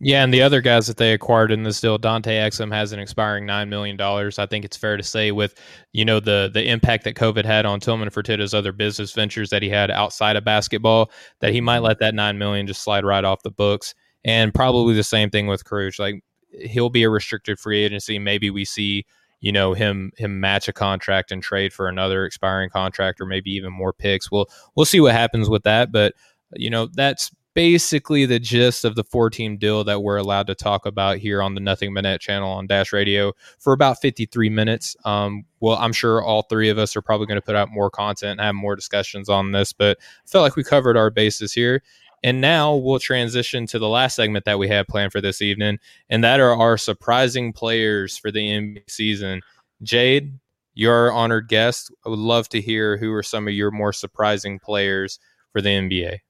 Yeah, and the other guys that they acquired in this deal, Dante Exum has an expiring nine million dollars. I think it's fair to say, with you know the the impact that COVID had on Tillman Fertitta's other business ventures that he had outside of basketball, that he might mm-hmm. let that nine million just slide right off the books. And probably the same thing with Kurucs. Like he'll be a restricted free agency. Maybe we see you know him him match a contract and trade for another expiring contract or maybe even more picks. We'll we'll see what happens with that, but you know that's basically the gist of the four team deal that we're allowed to talk about here on the Nothing Net channel on Dash Radio for about 53 minutes. Um, well, I'm sure all three of us are probably going to put out more content and have more discussions on this, but I felt like we covered our bases here. And now we'll transition to the last segment that we have planned for this evening, and that are our surprising players for the NBA season. Jade, you're honored guest. I would love to hear who are some of your more surprising players for the NBA.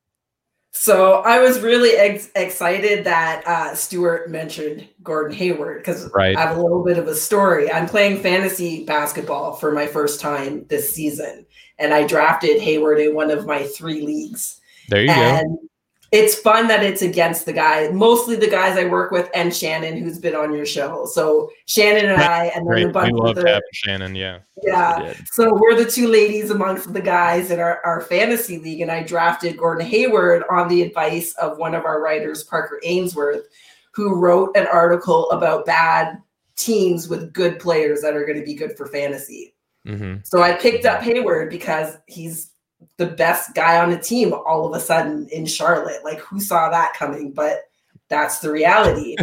So I was really ex- excited that uh, Stuart mentioned Gordon Hayward because right. I have a little bit of a story. I'm playing fantasy basketball for my first time this season, and I drafted Hayward in one of my three leagues. There you and go it's fun that it's against the guy, mostly the guys I work with, and Shannon, who's been on your show. So Shannon and I, and then Great. a bunch we love of the, Shannon, yeah, yeah. So we're the two ladies amongst the guys in our, our fantasy league, and I drafted Gordon Hayward on the advice of one of our writers, Parker Ainsworth, who wrote an article about bad teams with good players that are going to be good for fantasy. Mm-hmm. So I picked up Hayward because he's the best guy on the team all of a sudden in Charlotte. Like, who saw that coming? But that's the reality.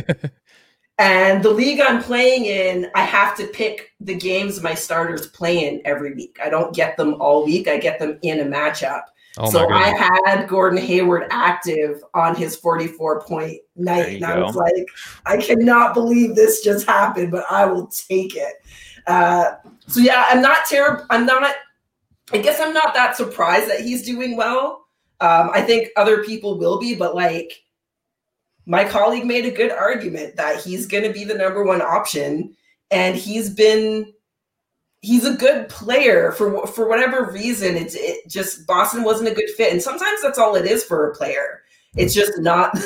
and the league I'm playing in, I have to pick the games my starters play in every week. I don't get them all week, I get them in a matchup. Oh so I had Gordon Hayward active on his 44 point night. And go. I was like, I cannot believe this just happened, but I will take it. Uh, so yeah, I'm not terrible. I'm not I guess I'm not that surprised that he's doing well. Um, I think other people will be, but like my colleague made a good argument that he's going to be the number one option, and he's been he's a good player for for whatever reason. It's it just Boston wasn't a good fit, and sometimes that's all it is for a player. It's just not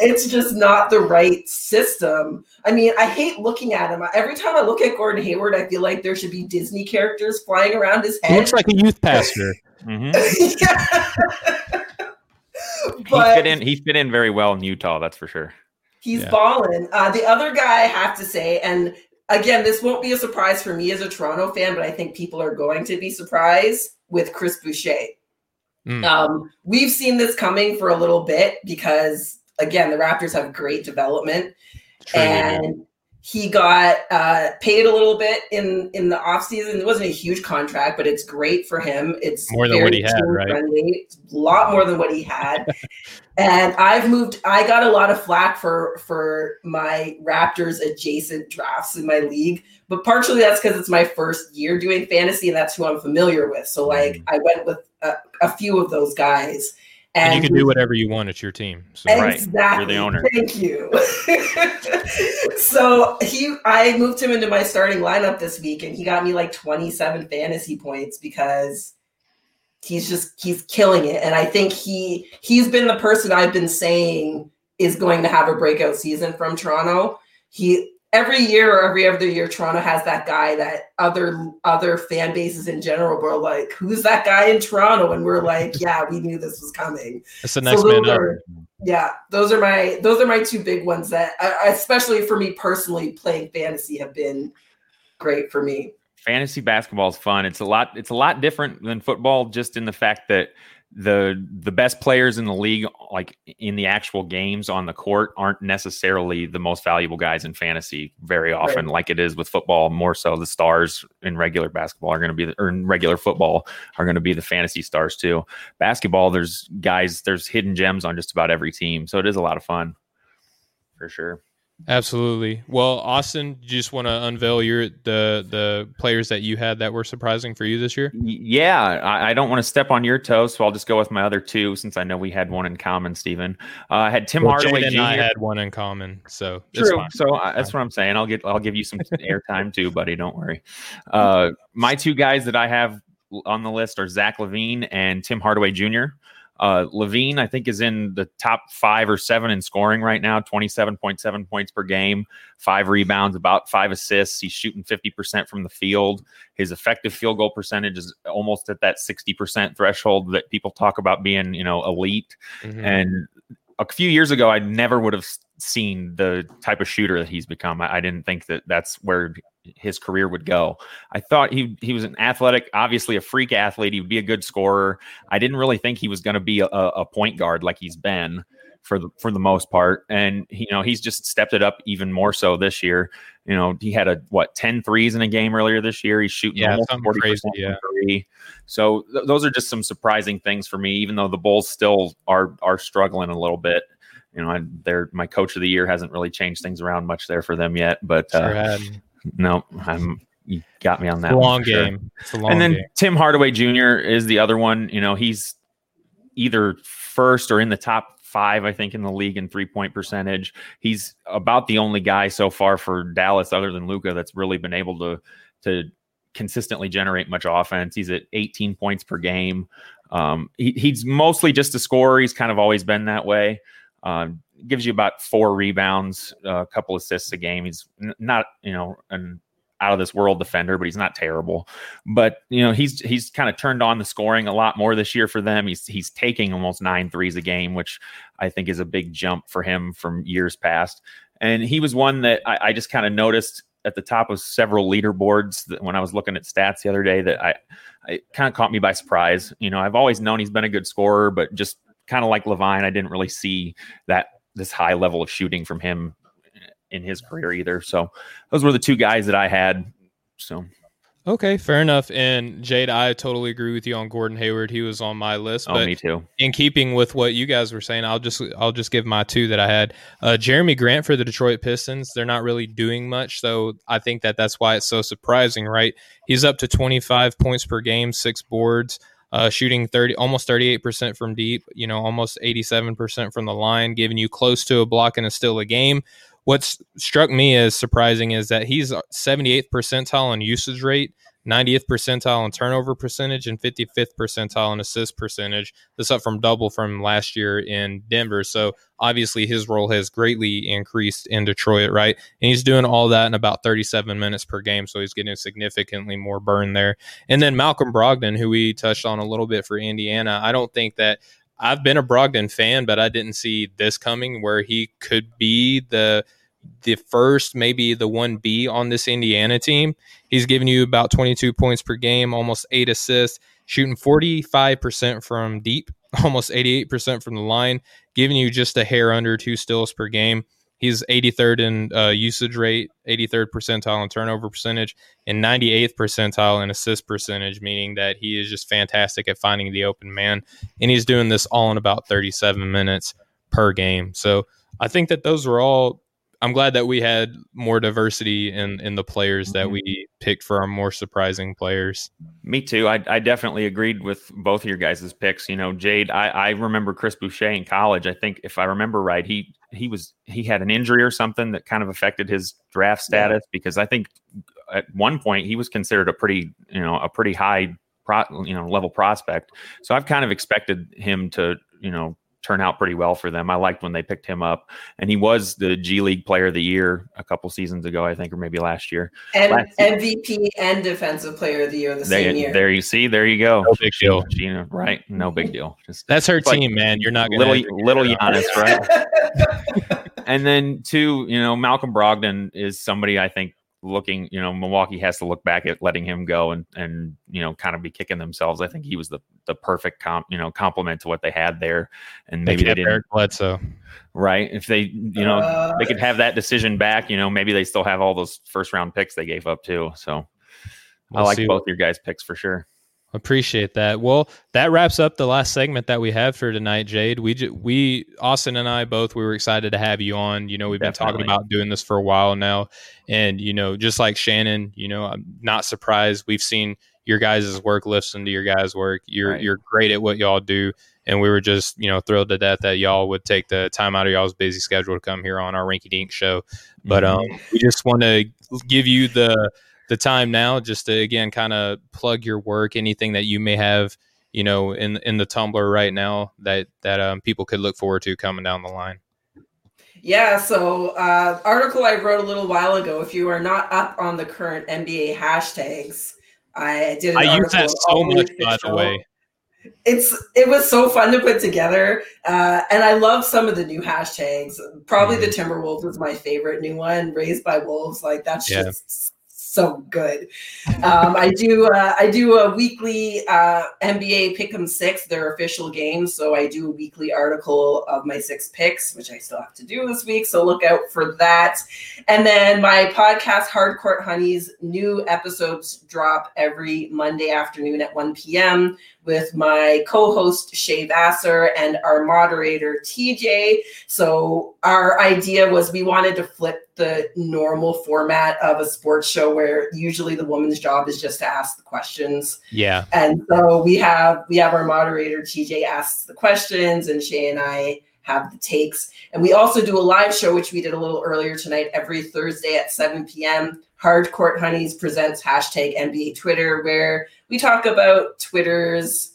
it's just not the right system. I mean, I hate looking at him. Every time I look at Gordon Hayward, I feel like there should be Disney characters flying around his head. He looks like a youth pastor. mm-hmm. he fit in he fit in very well in Utah, that's for sure. He's yeah. balling. Uh, the other guy I have to say, and again, this won't be a surprise for me as a Toronto fan, but I think people are going to be surprised with Chris Boucher. Mm. Um, we've seen this coming for a little bit because, again, the Raptors have great development. True. And he got uh, paid a little bit in in the offseason. It wasn't a huge contract, but it's great for him. It's more than what he had, right? Friendly. a lot more than what he had. and I've moved. I got a lot of flack for for my Raptors adjacent drafts in my league, but partially that's because it's my first year doing fantasy, and that's who I'm familiar with. So like, mm. I went with a, a few of those guys. And, and, you can do whatever you want. It's your team. So. Exactly. Right. You're the owner. Thank you. so he, I moved him into my starting lineup this week, and he got me like 27 fantasy points because he's just he's killing it. And I think he he's been the person I've been saying is going to have a breakout season from Toronto. He every year or every other year, Toronto has that guy that other other fan bases in general were like, "Who's that guy in Toronto?" And we're like, "Yeah, we knew this was coming." It's the next so man are, Yeah, those are my those are my two big ones that, uh, especially for me personally, playing fantasy have been great for me. Fantasy basketball is fun. It's a lot. It's a lot different than football, just in the fact that the the best players in the league like in the actual games on the court aren't necessarily the most valuable guys in fantasy very often right. like it is with football. More so the stars in regular basketball are going to be the, or in regular football are going to be the fantasy stars too. Basketball there's guys there's hidden gems on just about every team so it is a lot of fun. For sure Absolutely. Well, Austin, do you just want to unveil your the the players that you had that were surprising for you this year? Yeah, I, I don't want to step on your toes, so I'll just go with my other two since I know we had one in common. Stephen, uh, I had Tim well, Hardaway and Jr. I had one in common, so true. So uh, that's what I'm saying. I'll get I'll give you some airtime too, buddy. Don't worry. Uh, my two guys that I have on the list are Zach LaVine and Tim Hardaway Jr. Uh, LaVine, I think, is in the top five or seven in scoring right now, 27.7 points per game, five rebounds, about five assists. He's shooting 50% from the field. His effective field goal percentage is almost at that 60% threshold that people talk about being, you know, elite. Mm-hmm. And a few years ago, I never would have seen the type of shooter that he's become. I, I, didn't think that that's where his career would go. I thought he he was an athletic, obviously a freak athlete. He would be a good scorer. I didn't really think he was going to be a, a, point guard like he's been for the for the most part. And you know, he's just stepped it up even more so this year. You know, he had a what 10 threes in a game earlier this year. He's shooting yeah, almost 40% crazy, yeah. three. So th- those are just some surprising things for me, even though the Bulls still are are struggling a little bit you know, I, they're my coach of the year hasn't really changed things around much there for them yet. But uh, no, I'm you got me on that. long game. Sure. Long and then game. Tim Hardaway Jr. is the other one. You know, he's either first or in the top five, I think, in the league in three point percentage. He's about the only guy so far for Dallas, other than Luka, that's really been able to to consistently generate much offense. He's at 18 points per game. Um, he, he's mostly just a scorer. He's kind of always been that way. Um, gives you about four rebounds, a couple assists a game. He's n- not, you know, an out of this world defender, but he's not terrible. But you know, he's he's kind of turned on the scoring a lot more this year for them. He's he's taking almost nine threes a game, which I think is a big jump for him from years past. And he was one that I, I just kind of noticed at the top of several leaderboards that when I was looking at stats the other day that I, I kind of caught me by surprise. You know, I've always known he's been a good scorer, but just kind of like LaVine, I didn't really see that this high level of shooting from him in his career either. So those were the two guys that I had. So Okay, fair enough. And Jade, I totally agree with you on Gordon Hayward. He was on my list. Oh, but me too. In keeping with what you guys were saying, I'll just I'll just give my two that I had. Uh, Jerami Grant for the Detroit Pistons. They're not really doing much, so I think that that's why it's so surprising, right? He's up to 25 points per game, six boards uh, shooting 30 almost 38% from deep you know almost 87% from the line giving you close to a block and a steal a game. What's struck me as surprising is that he's 78th percentile in usage rate 90th percentile in turnover percentage and 55th percentile in assist percentage. This up from double from last year in Denver. So obviously his role has greatly increased in Detroit, right? And he's doing all that in about 37 minutes per game. So he's getting significantly more burn there. And then Malcolm Brogdon, who we touched on a little bit for Indiana, I don't think that I've been a Brogdon fan, but I didn't see this coming where he could be the the first, maybe the 1B on this Indiana team. He's giving you about 22 points per game, almost eight assists, shooting 45% from deep, almost 88% from the line, giving you just a hair under two steals per game. He's 83rd in uh, usage rate, 83rd percentile in turnover percentage, and 98th percentile in assist percentage, meaning that he is just fantastic at finding the open man. And he's doing this all in about 37 minutes per game. So I think that those were all I'm glad that we had more diversity in in the players that mm-hmm. we picked for our more surprising players. Me too. I, I definitely agreed with both of your guys' picks. You know, Jade, I, I remember Chris Boucher in college. I think if I remember right, he he was he had an injury or something that kind of affected his draft status yeah. because I think at one point he was considered a pretty you know a pretty high pro, you know level prospect. So I've kind of expected him to you know turn out pretty well for them. I liked when they picked him up, and he was the G League Player of the Year a couple seasons ago, I think, or maybe last year. And last MVP and Defensive Player of the Year the there, same year. There you see, there you go. No big deal, Gina, right? No big deal. Just that's her team, like man. You're not little little Giannis, right? and then two, you know, Malcolm Brogdon is somebody I think looking, you know, Milwaukee has to look back at letting him go and and you know kind of be kicking themselves. I think he was the the perfect comp, you know, complement to what they had there, and maybe they, they didn't. Eric Bledsoe. Right. If they, you know, uh, they could have that decision back. You know, maybe they still have all those first round picks they gave up too. So we'll I like both your guys' picks for sure. Appreciate that. Well, that wraps up the last segment that we have for tonight, Jade. We j- we Austin and I both we were excited to have you on. You know, we've Definitely. been talking about doing this for a while now, and you know, just like Shannon, you know, I'm not surprised. We've seen your guys' work, listen to your guys' work. You're right. you're great at what y'all do, and we were just you know thrilled to death that y'all would take the time out of y'all's busy schedule to come here on our Rinky Dink show. But mm-hmm. um, we just want to give you the the time now just to again kind of plug your work anything that you may have you know in in the Tumblr right now that that um, people could look forward to coming down the line? Yeah, so uh, article I wrote a little while ago. If you are not up on the current NBA hashtags, I did. An I use that so much, by the way. It's it was so fun to put together, uh, and I love some of the new hashtags. Probably mm-hmm. the Timberwolves was my favorite new one. Raised by Wolves, like that's yeah. just so good. Um, I do uh, I do a weekly uh, NBA Pick'em Six, their official game. So I do a weekly article of my six picks, which I still have to do this week. So look out for that. And then my podcast, Hardcourt Hunnies, new episodes drop every Monday afternoon at 1 p.m with my co-host Shay Vassar and our moderator TJ. So our idea was we wanted to flip the normal format of a sports show where usually the woman's job is just to ask the questions. Yeah. And so we have we have our moderator TJ asks the questions and Shay and I have the takes. And we also do a live show, which we did a little earlier tonight, every Thursday at 7 p.m. Hardcourt Hunnies presents hashtag NBA Twitter, where we talk about Twitter's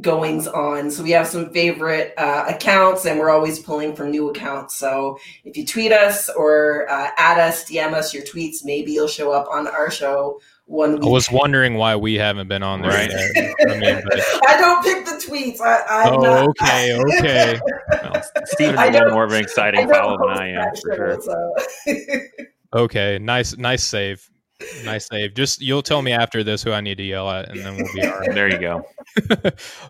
goings on. So we have some favorite uh, accounts, and we're always pulling from new accounts. So if you tweet us or uh, add us, DM us your tweets, maybe you'll show up on our show. One week. I was wondering why we haven't been on there. Right. I, mean, but... I, don't pick the tweets. I, oh, not... okay, okay. well, Stephen's a little more of an exciting follow than I am, for sure. So. okay, nice, nice save. Nice save. Just you'll tell me after this who I need to yell at, and then we'll be all right. there you go.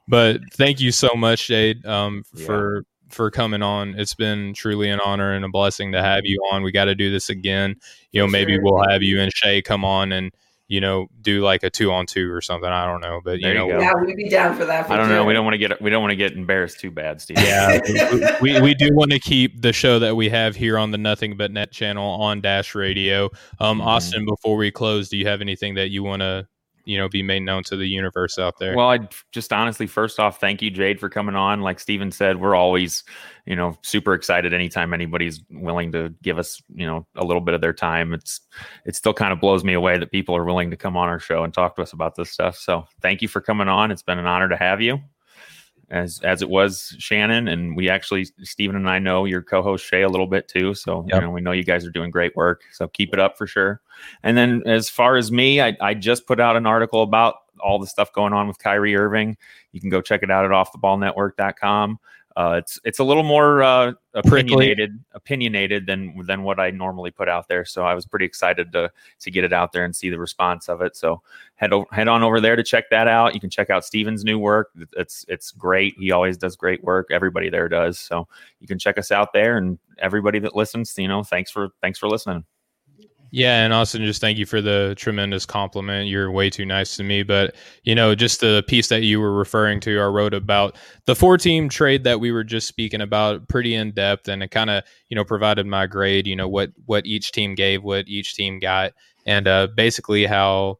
but thank you so much, Jade, um, yeah. for for coming on. It's been truly an honor and a blessing to have you on. We got to do this again. You know, maybe sure. we'll have you and Shay come on and you know, do like a two on two or something. I don't know, but you there know, you yeah, we'd be down for that. For I don't sure. know. We don't want to get we don't want to get embarrassed too bad, Steve. Yeah, we, we, we do want to keep the show that we have here on the Nothing But Net channel on Dash Radio. Um, mm-hmm. Austin, before we close, do you have anything that you want to you know be made known to the universe out there. Well i just honestly first off thank you jade for coming on. Like stephen said we're always you know super excited anytime anybody's willing to give us you know a little bit of their time. It's it still kind of blows me away that people are willing to come on our show and talk to us about this stuff. So thank you for coming on. It's been an honor to have you as as it was Shannon, and we actually Stephen and I know your co-host Shay a little bit too. So yep. you know we know you guys are doing great work. So keep it up for sure. And then as far as me, I, I just put out an article about all the stuff going on with Kyrie Irving. You can go check it out at offtheballnetwork.com. Uh, it's it's a little more uh, opinionated Prickly. opinionated than than what I normally put out there. So I was pretty excited to to get it out there and see the response of it. So head over, head on over there to check that out. You can check out Stephen's new work. It's it's great. He always does great work. Everybody there does. So you can check us out there. And everybody that listens, you know, thanks for thanks for listening. Yeah, and Austin, just thank you for the tremendous compliment. You're way too nice to me. But, you know, just the piece that you were referring to, I wrote about the four team trade that we were just speaking about pretty in depth and it kind of, you know, provided my grade, you know, what what each team gave, what each team got, and uh, basically how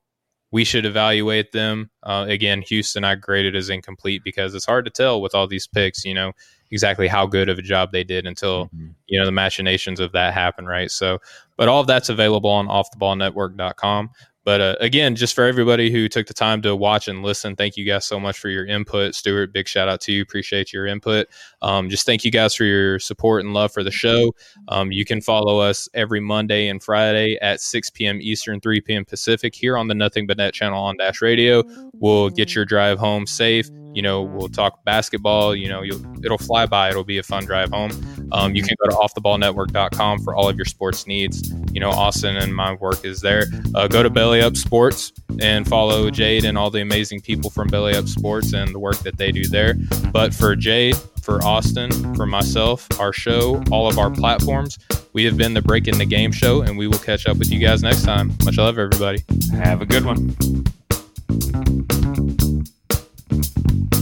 we should evaluate them. Uh, again, Houston I graded as incomplete because it's hard to tell with all these picks, you know, exactly how good of a job they did until mm-hmm. you know the machinations of that happen, right? So, but all of that's available on offtheballnetwork.com. But uh, again, just for everybody who took the time to watch and listen, thank you guys so much for your input. Stuart, big shout out to you. Appreciate your input. Um, just thank you guys for your support and love for the show. Um, you can follow us every Monday and Friday at 6 p.m. Eastern, 3 p.m. Pacific here on the Nothing But Net channel on Dash Radio. We'll get your drive home safe. You know, we'll talk basketball. You know, it'll fly by. It'll be a fun drive home. Um, you can go to offtheballnetwork.com for all of your sports needs. You know, Austin and my work is there. Uh, go to Belly Up Sports and follow Jade and all the amazing people from Belly Up Sports and the work that they do there. But for Jade, for Austin, for myself, our show, all of our platforms, we have been the Breaking the Game show, and we will catch up with you guys next time. Much love, everybody. Have a good one. Thank you.